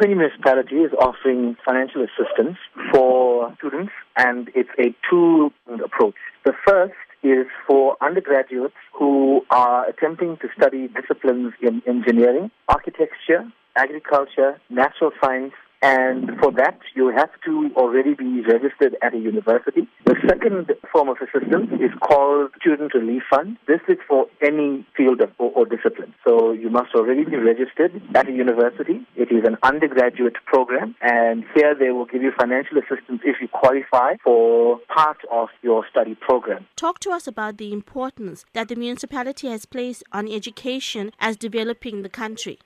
eThekwini municipality is offering financial assistance for students, and it's a two approach. The first is for undergraduates who are attempting to study disciplines in engineering, architecture, agriculture, natural science, and for that, you have to already be registered at a university. The second form of assistance is called Student Relief Fund. This is for any field of, or, or discipline. So you must already be registered at a university. It is an undergraduate program, and here they will give you financial assistance if you qualify for part of your study program. Talk to us about the importance that the municipality has placed on education as developing the country.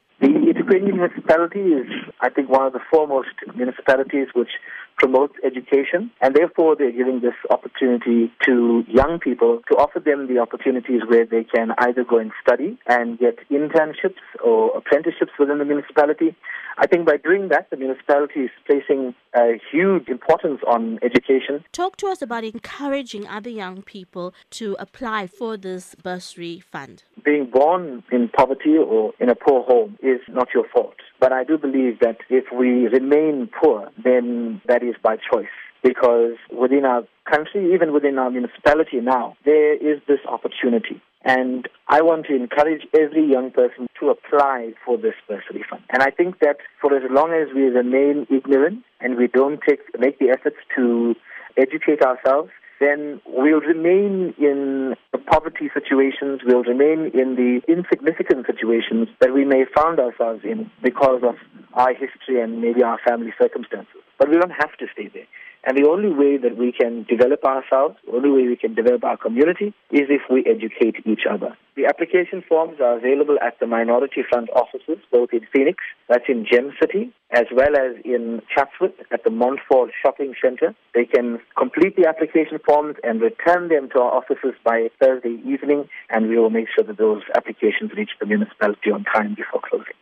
The eThekwini municipality is, I think, one of the foremost municipalities which promotes education, and therefore they're giving this opportunity to young people to offer them the opportunities where they can either go and study and get internships or apprenticeships within the municipality. I think by doing that, the municipality is placing a huge importance on education. Talk to us about encouraging other young people to apply for this bursary fund. Being born in poverty or in a poor home is not your fault. But I do believe that if we remain poor, then that is by choice. Because within our country, even within our municipality now, there is this opportunity. And I want to encourage every young person to apply for this bursary fund. And I think that for as long as we remain ignorant and we don't take, make the efforts to educate ourselves, then we'll remain in the poverty situations, we'll remain in the insignificant situations that we may found ourselves in because of our history and maybe our family circumstances. But we don't have to stay there. And the only way that we can develop ourselves, the only way we can develop our community is if we educate each other. The application forms are available at the Minority Front offices, both in Phoenix, that's in Gem City, as well as in Chatsworth at the Montfort Shopping Center. They can complete the application forms and return them to our offices by Thursday evening, and we will make sure that those applications reach the municipality on time before closing.